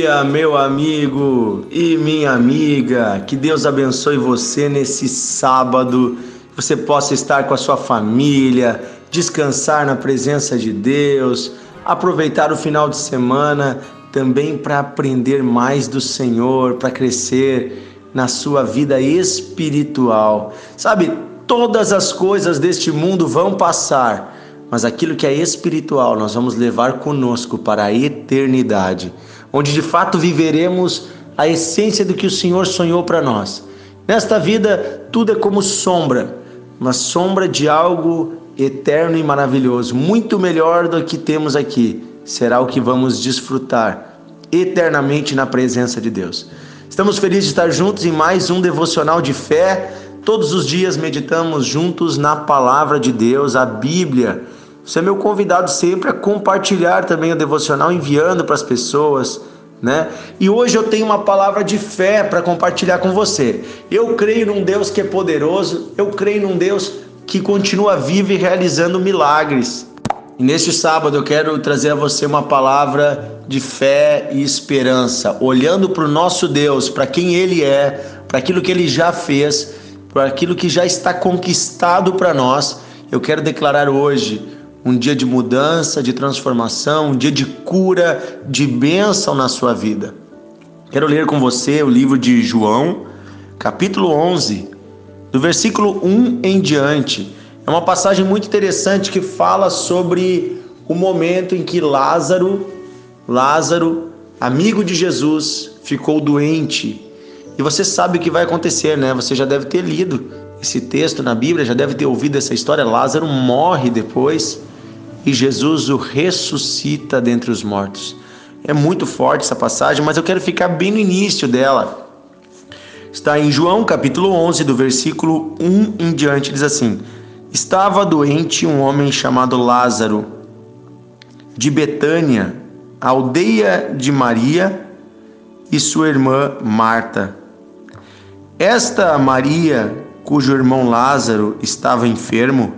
dia, meu amigo e minha amiga. Que Deus abençoe você nesse sábado. Que você possa estar com a sua família, descansar na presença de Deus, aproveitar o final de semana também para aprender mais do Senhor, para crescer na sua vida espiritual. Sabe, todas as coisas deste mundo vão passar mas aquilo que é espiritual nós vamos levar conosco para a eternidade, onde de fato viveremos a essência do que o Senhor sonhou para nós. Nesta vida, tudo é como sombra, uma sombra de algo eterno e maravilhoso, muito melhor do que temos aqui. Será o que vamos desfrutar eternamente na presença de Deus. Estamos felizes de estar juntos em mais um devocional de fé. Todos os dias meditamos juntos na palavra de Deus, a Bíblia. Você é meu convidado sempre a compartilhar também o devocional, enviando para as pessoas, né? E hoje eu tenho uma palavra de fé para compartilhar com você. Eu creio num Deus que é poderoso, eu creio num Deus que continua vivo e realizando milagres. E neste sábado eu quero trazer a você uma palavra de fé e esperança, olhando para o nosso Deus, para quem Ele é, para aquilo que Ele já fez, para aquilo que já está conquistado para nós. Eu quero declarar hoje um dia de mudança, de transformação, um dia de cura, de bênção na sua vida. Quero ler com você o livro de João, capítulo 11, do versículo 1 em diante. É uma passagem muito interessante que fala sobre o momento em que Lázaro, Lázaro, amigo de Jesus, ficou doente. E você sabe o que vai acontecer, né? Você já deve ter lido esse texto na Bíblia, já deve ter ouvido essa história. Lázaro morre depois e Jesus o ressuscita dentre os mortos. É muito forte essa passagem, mas eu quero ficar bem no início dela. Está em João capítulo 11, do versículo 1 em diante, diz assim: Estava doente um homem chamado Lázaro, de Betânia, aldeia de Maria e sua irmã Marta. Esta Maria, cujo irmão Lázaro estava enfermo,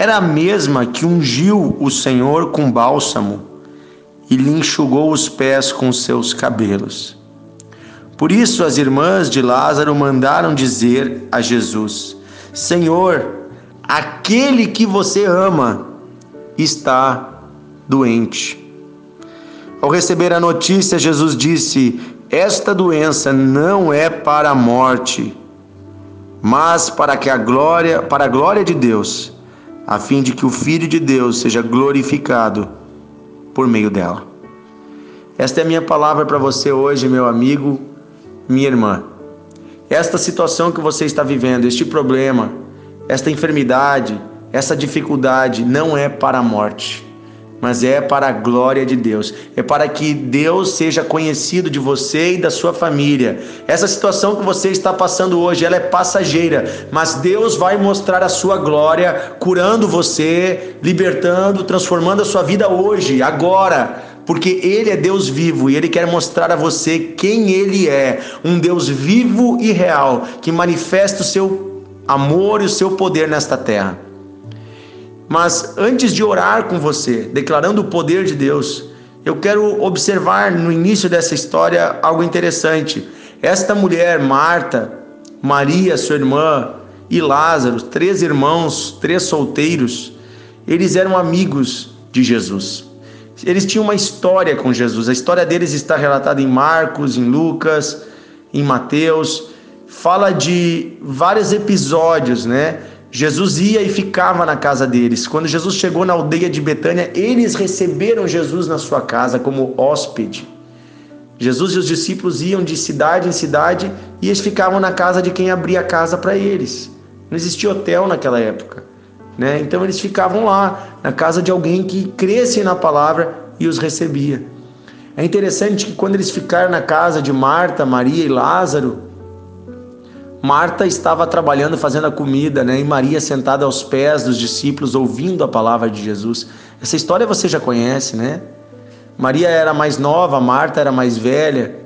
era a mesma que ungiu o Senhor com bálsamo e lhe enxugou os pés com seus cabelos. Por isso as irmãs de Lázaro mandaram dizer a Jesus: Senhor, aquele que você ama está doente. Ao receber a notícia, Jesus disse: Esta doença não é para a morte, mas para que a glória, para a glória de Deus a fim de que o Filho de Deus seja glorificado por meio dela. Esta é a minha palavra para você hoje, meu amigo, minha irmã. Esta situação que você está vivendo, este problema, esta enfermidade, essa dificuldade não é para a morte mas é para a glória de Deus. É para que Deus seja conhecido de você e da sua família. Essa situação que você está passando hoje, ela é passageira, mas Deus vai mostrar a sua glória, curando você, libertando, transformando a sua vida hoje, agora. Porque Ele é Deus vivo e Ele quer mostrar a você quem Ele é, um Deus vivo e real, que manifesta o seu amor e o seu poder nesta terra. Mas antes de orar com você, declarando o poder de Deus, eu quero observar no início dessa história algo interessante. Esta mulher, Marta, Maria, sua irmã, e Lázaro, três irmãos, três solteiros, eles eram amigos de Jesus. Eles tinham uma história com Jesus. A história deles está relatada em Marcos, em Lucas, em Mateus. Fala de vários episódios, né? Jesus ia e ficava na casa deles. Quando Jesus chegou na aldeia de Betânia, eles receberam Jesus na sua casa como hóspede. Jesus e os discípulos iam de cidade em cidade e eles ficavam na casa de quem abria a casa para eles. Não existia hotel naquela época, né? Então eles ficavam lá, na casa de alguém que cresce na palavra e os recebia. É interessante que quando eles ficaram na casa de Marta, Maria e Lázaro, Marta estava trabalhando, fazendo a comida, né? E Maria sentada aos pés dos discípulos, ouvindo a palavra de Jesus. Essa história você já conhece, né? Maria era mais nova, Marta era mais velha.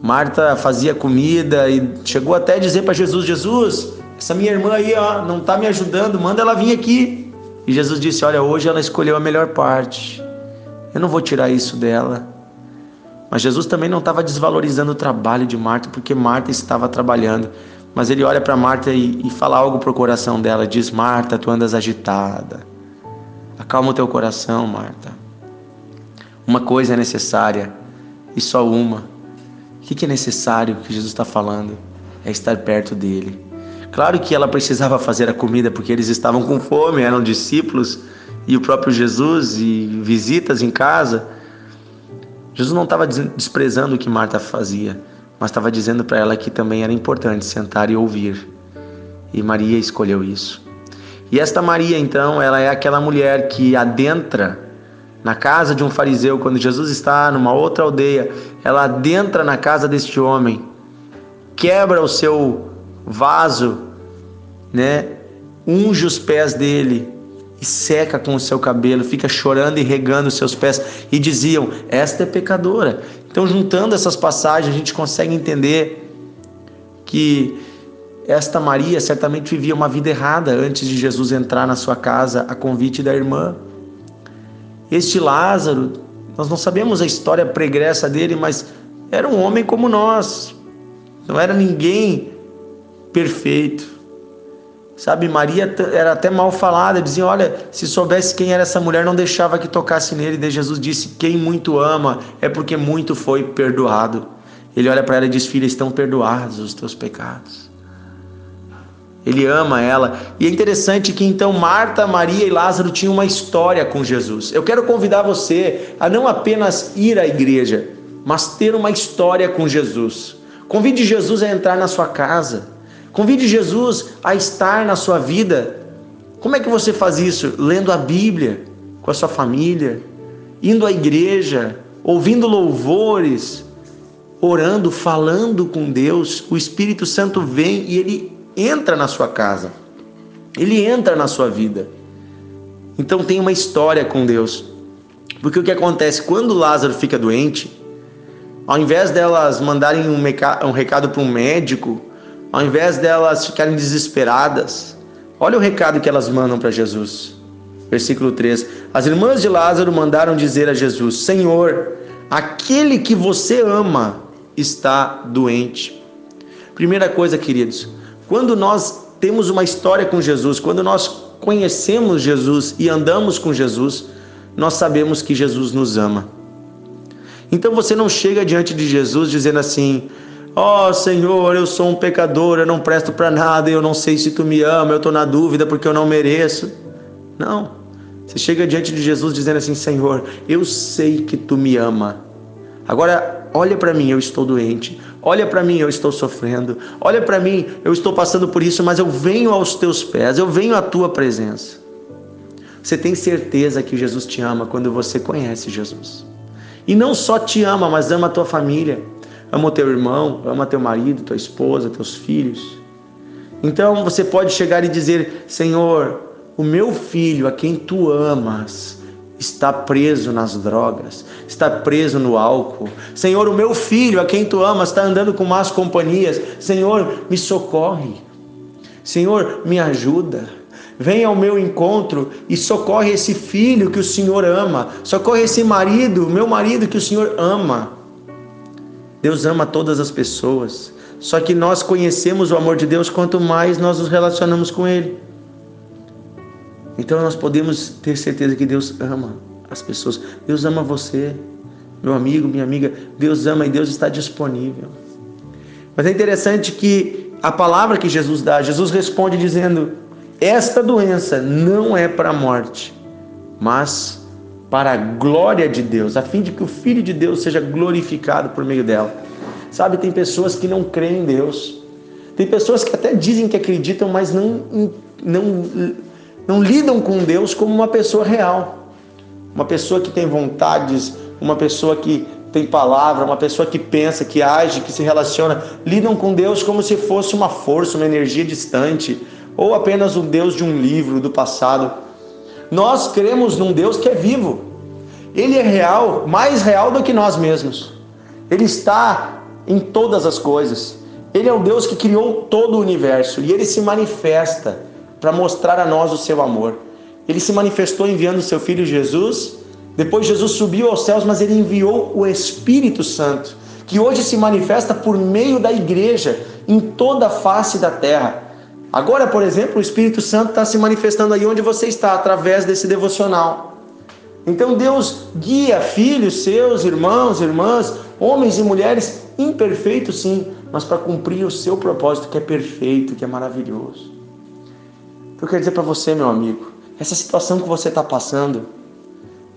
Marta fazia comida e chegou até a dizer para Jesus: Jesus, essa minha irmã aí, ó, não está me ajudando, manda ela vir aqui. E Jesus disse: Olha, hoje ela escolheu a melhor parte. Eu não vou tirar isso dela. Mas Jesus também não estava desvalorizando o trabalho de Marta, porque Marta estava trabalhando. Mas ele olha para Marta e, e fala algo para o coração dela: diz, Marta, tu andas agitada. Acalma o teu coração, Marta. Uma coisa é necessária e só uma. O que é necessário que Jesus está falando? É estar perto dele. Claro que ela precisava fazer a comida porque eles estavam com fome, eram discípulos e o próprio Jesus e visitas em casa. Jesus não estava desprezando o que Marta fazia, mas estava dizendo para ela que também era importante sentar e ouvir. E Maria escolheu isso. E esta Maria, então, ela é aquela mulher que adentra na casa de um fariseu quando Jesus está numa outra aldeia. Ela adentra na casa deste homem, quebra o seu vaso, né? Unge os pés dele e seca com o seu cabelo, fica chorando e regando os seus pés e diziam: "Esta é pecadora". Então, juntando essas passagens, a gente consegue entender que esta Maria certamente vivia uma vida errada antes de Jesus entrar na sua casa a convite da irmã. Este Lázaro, nós não sabemos a história pregressa dele, mas era um homem como nós. Não era ninguém perfeito. Sabe, Maria era até mal falada, dizia: Olha, se soubesse quem era essa mulher, não deixava que tocasse nele. E Jesus disse: Quem muito ama é porque muito foi perdoado. Ele olha para ela e diz: Filha, estão perdoados os teus pecados. Ele ama ela. E é interessante que então Marta, Maria e Lázaro tinham uma história com Jesus. Eu quero convidar você a não apenas ir à igreja, mas ter uma história com Jesus. Convide Jesus a entrar na sua casa. Convide Jesus a estar na sua vida. Como é que você faz isso? Lendo a Bíblia com a sua família, indo à igreja, ouvindo louvores, orando, falando com Deus. O Espírito Santo vem e ele entra na sua casa. Ele entra na sua vida. Então tem uma história com Deus. Porque o que acontece quando Lázaro fica doente, ao invés delas mandarem um, recado para um médico, ao invés delas ficarem desesperadas, olha o recado que elas mandam para Jesus. Versículo 3: As irmãs de Lázaro mandaram dizer a Jesus: Senhor, aquele que você ama está doente. Primeira coisa, queridos, quando nós temos uma história com Jesus, quando nós conhecemos Jesus e andamos com Jesus, nós sabemos que Jesus nos ama. Então você não chega diante de Jesus dizendo assim: Ó oh, Senhor, eu sou um pecador, eu não presto para nada, eu não sei se tu me ama, eu estou na dúvida porque eu não mereço. Não. Você chega diante de Jesus dizendo assim: Senhor, eu sei que tu me ama. Agora, olha para mim, eu estou doente. Olha para mim, eu estou sofrendo. Olha para mim, eu estou passando por isso, mas eu venho aos teus pés, eu venho à tua presença. Você tem certeza que Jesus te ama quando você conhece Jesus. E não só te ama, mas ama a tua família ama teu irmão, ama teu marido, tua esposa, teus filhos. Então você pode chegar e dizer: Senhor, o meu filho, a quem tu amas, está preso nas drogas, está preso no álcool. Senhor, o meu filho, a quem tu amas, está andando com más companhias. Senhor, me socorre. Senhor, me ajuda. Venha ao meu encontro e socorre esse filho que o Senhor ama. Socorre esse marido, meu marido que o Senhor ama. Deus ama todas as pessoas. Só que nós conhecemos o amor de Deus quanto mais nós nos relacionamos com Ele. Então nós podemos ter certeza que Deus ama as pessoas. Deus ama você, meu amigo, minha amiga. Deus ama e Deus está disponível. Mas é interessante que a palavra que Jesus dá, Jesus responde dizendo: Esta doença não é para a morte, mas para a glória de Deus, a fim de que o Filho de Deus seja glorificado por meio dela. Sabe, tem pessoas que não creem em Deus, tem pessoas que até dizem que acreditam, mas não, não, não lidam com Deus como uma pessoa real, uma pessoa que tem vontades, uma pessoa que tem palavra, uma pessoa que pensa, que age, que se relaciona, lidam com Deus como se fosse uma força, uma energia distante, ou apenas um Deus de um livro do passado. Nós cremos num Deus que é vivo. Ele é real, mais real do que nós mesmos. Ele está em todas as coisas. Ele é o Deus que criou todo o universo e ele se manifesta para mostrar a nós o seu amor. Ele se manifestou enviando o seu filho Jesus Depois Jesus subiu aos céus, mas ele enviou o Espírito Santo, que hoje se manifesta por meio da igreja em toda a face da terra. Agora, por exemplo, o Espírito Santo está se manifestando aí onde você está, através desse devocional. Então Deus guia filhos seus, irmãos, irmãs, homens e mulheres, imperfeitos sim, mas para cumprir o seu propósito que é perfeito, que é maravilhoso. Eu quero dizer para você, meu amigo, essa situação que você está passando,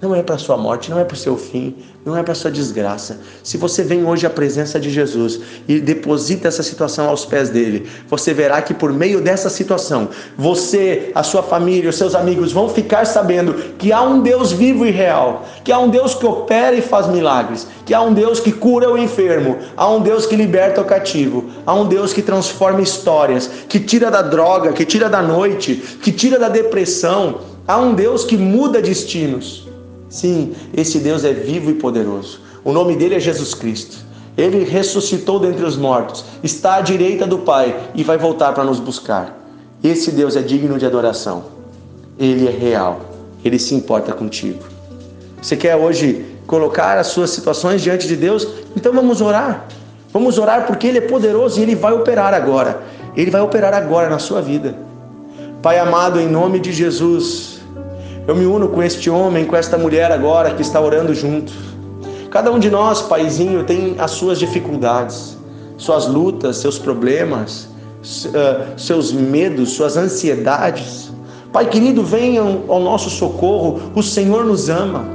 não é para sua morte, não é para o seu fim, não é para sua desgraça. Se você vem hoje à presença de Jesus e deposita essa situação aos pés dele, você verá que por meio dessa situação, você, a sua família, os seus amigos vão ficar sabendo que há um Deus vivo e real, que há um Deus que opera e faz milagres, que há um Deus que cura o enfermo, há um Deus que liberta o cativo, há um Deus que transforma histórias, que tira da droga, que tira da noite, que tira da depressão. Há um Deus que muda destinos. Sim, esse Deus é vivo e poderoso. O nome dele é Jesus Cristo. Ele ressuscitou dentre os mortos, está à direita do Pai e vai voltar para nos buscar. Esse Deus é digno de adoração. Ele é real. Ele se importa contigo. Você quer hoje colocar as suas situações diante de Deus? Então vamos orar. Vamos orar porque Ele é poderoso e Ele vai operar agora. Ele vai operar agora na sua vida. Pai amado, em nome de Jesus, eu me uno com este homem, com esta mulher agora que está orando junto. Cada um de nós, paizinho, tem as suas dificuldades, suas lutas, seus problemas, eh, seus medos, suas ansiedades. Pai querido, venham ao nosso socorro, o Senhor nos ama.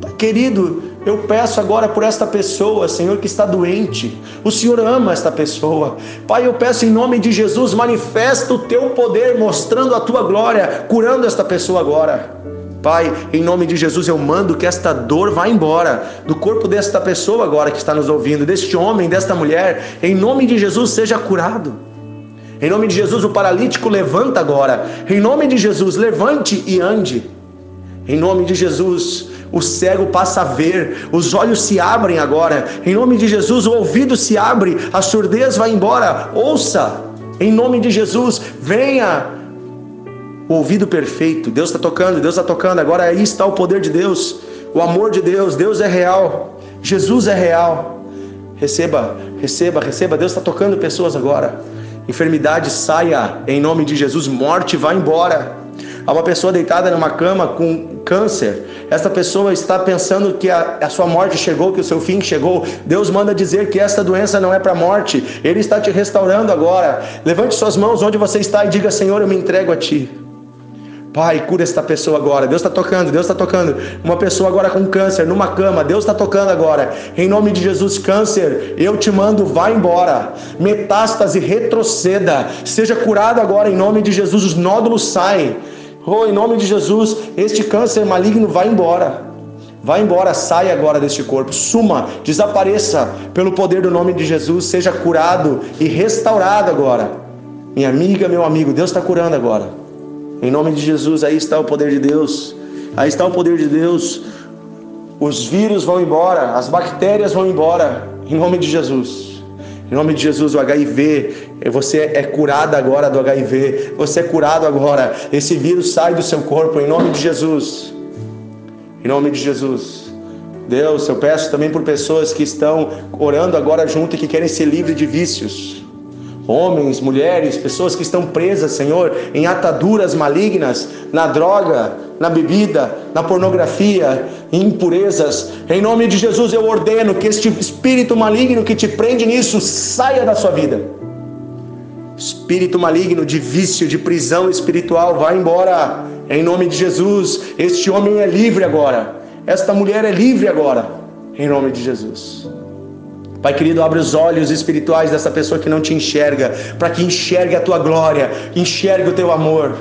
Pai querido, eu peço agora por esta pessoa, Senhor, que está doente. O Senhor ama esta pessoa. Pai, eu peço em nome de Jesus, manifesta o teu poder, mostrando a tua glória, curando esta pessoa agora. Pai, em nome de Jesus, eu mando que esta dor vá embora do corpo desta pessoa agora que está nos ouvindo, deste homem, desta mulher. Em nome de Jesus, seja curado. Em nome de Jesus, o paralítico levanta agora. Em nome de Jesus, levante e ande. Em nome de Jesus, o cego passa a ver, os olhos se abrem agora. Em nome de Jesus, o ouvido se abre, a surdez vai embora. Ouça, em nome de Jesus, venha o ouvido perfeito. Deus está tocando, Deus está tocando. Agora aí está o poder de Deus, o amor de Deus. Deus é real, Jesus é real. Receba, receba, receba. Deus está tocando pessoas agora. Enfermidade saia em nome de Jesus. Morte vá embora. Há uma pessoa deitada numa cama com câncer. Esta pessoa está pensando que a, a sua morte chegou, que o seu fim chegou. Deus manda dizer que esta doença não é para a morte. Ele está te restaurando agora. Levante suas mãos onde você está e diga: Senhor, eu me entrego a ti. Pai, cura esta pessoa agora. Deus está tocando, Deus está tocando. Uma pessoa agora com câncer, numa cama. Deus está tocando agora. Em nome de Jesus, câncer, eu te mando, vá embora. Metástase, retroceda. Seja curado agora, em nome de Jesus. Os nódulos saem. Oh, em nome de Jesus, este câncer maligno vai embora. Vai embora, saia agora deste corpo, suma, desapareça pelo poder do nome de Jesus, seja curado e restaurado agora. Minha amiga, meu amigo, Deus está curando agora. Em nome de Jesus, aí está o poder de Deus. Aí está o poder de Deus. Os vírus vão embora, as bactérias vão embora. Em nome de Jesus. Em nome de Jesus, o HIV, você é curado agora do HIV. Você é curado agora. Esse vírus sai do seu corpo em nome de Jesus. Em nome de Jesus. Deus, eu peço também por pessoas que estão orando agora junto e que querem ser livres de vícios homens, mulheres, pessoas que estão presas, Senhor, em ataduras malignas, na droga, na bebida, na pornografia, em impurezas. Em nome de Jesus eu ordeno que este espírito maligno que te prende nisso saia da sua vida. Espírito maligno de vício, de prisão espiritual, vá embora. Em nome de Jesus, este homem é livre agora. Esta mulher é livre agora. Em nome de Jesus. Pai querido, abre os olhos espirituais dessa pessoa que não te enxerga, para que enxergue a tua glória, enxergue o teu amor.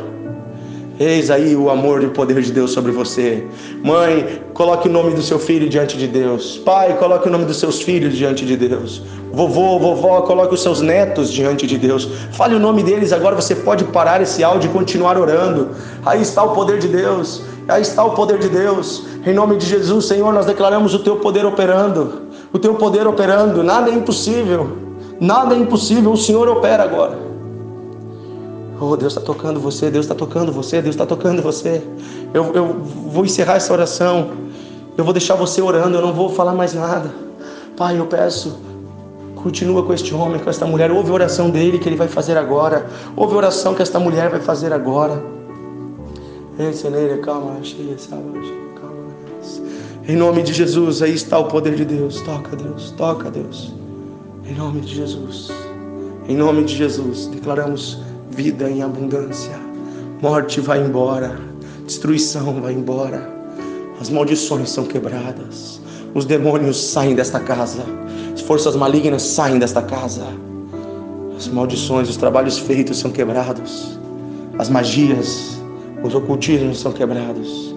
Eis aí o amor e o poder de Deus sobre você. Mãe, coloque o nome do seu filho diante de Deus. Pai, coloque o nome dos seus filhos diante de Deus. Vovô, vovó, coloque os seus netos diante de Deus. Fale o nome deles agora. Você pode parar esse áudio e continuar orando. Aí está o poder de Deus. Aí está o poder de Deus. Em nome de Jesus, Senhor, nós declaramos o teu poder operando o teu poder operando, nada é impossível, nada é impossível, o Senhor opera agora. Oh, Deus está tocando você, Deus está tocando você, Deus está tocando você. Eu, eu vou encerrar essa oração Eu vou deixar você orando, eu não vou falar mais nada. Pai, eu peço, continua com este homem, com esta mulher. Ouve a oração dele que ele vai fazer agora. Ouve a oração que esta mulher vai fazer agora. Em nome de Jesus, aí está o poder de Deus. Toca, Deus, toca, Deus. Em nome de Jesus. Em nome de Jesus, declaramos vida em abundância. Morte vai embora, destruição vai embora. As maldições são quebradas. Os demônios saem desta casa. As forças malignas saem desta casa. As maldições, os trabalhos feitos são quebrados. As magias, os ocultismos são quebrados.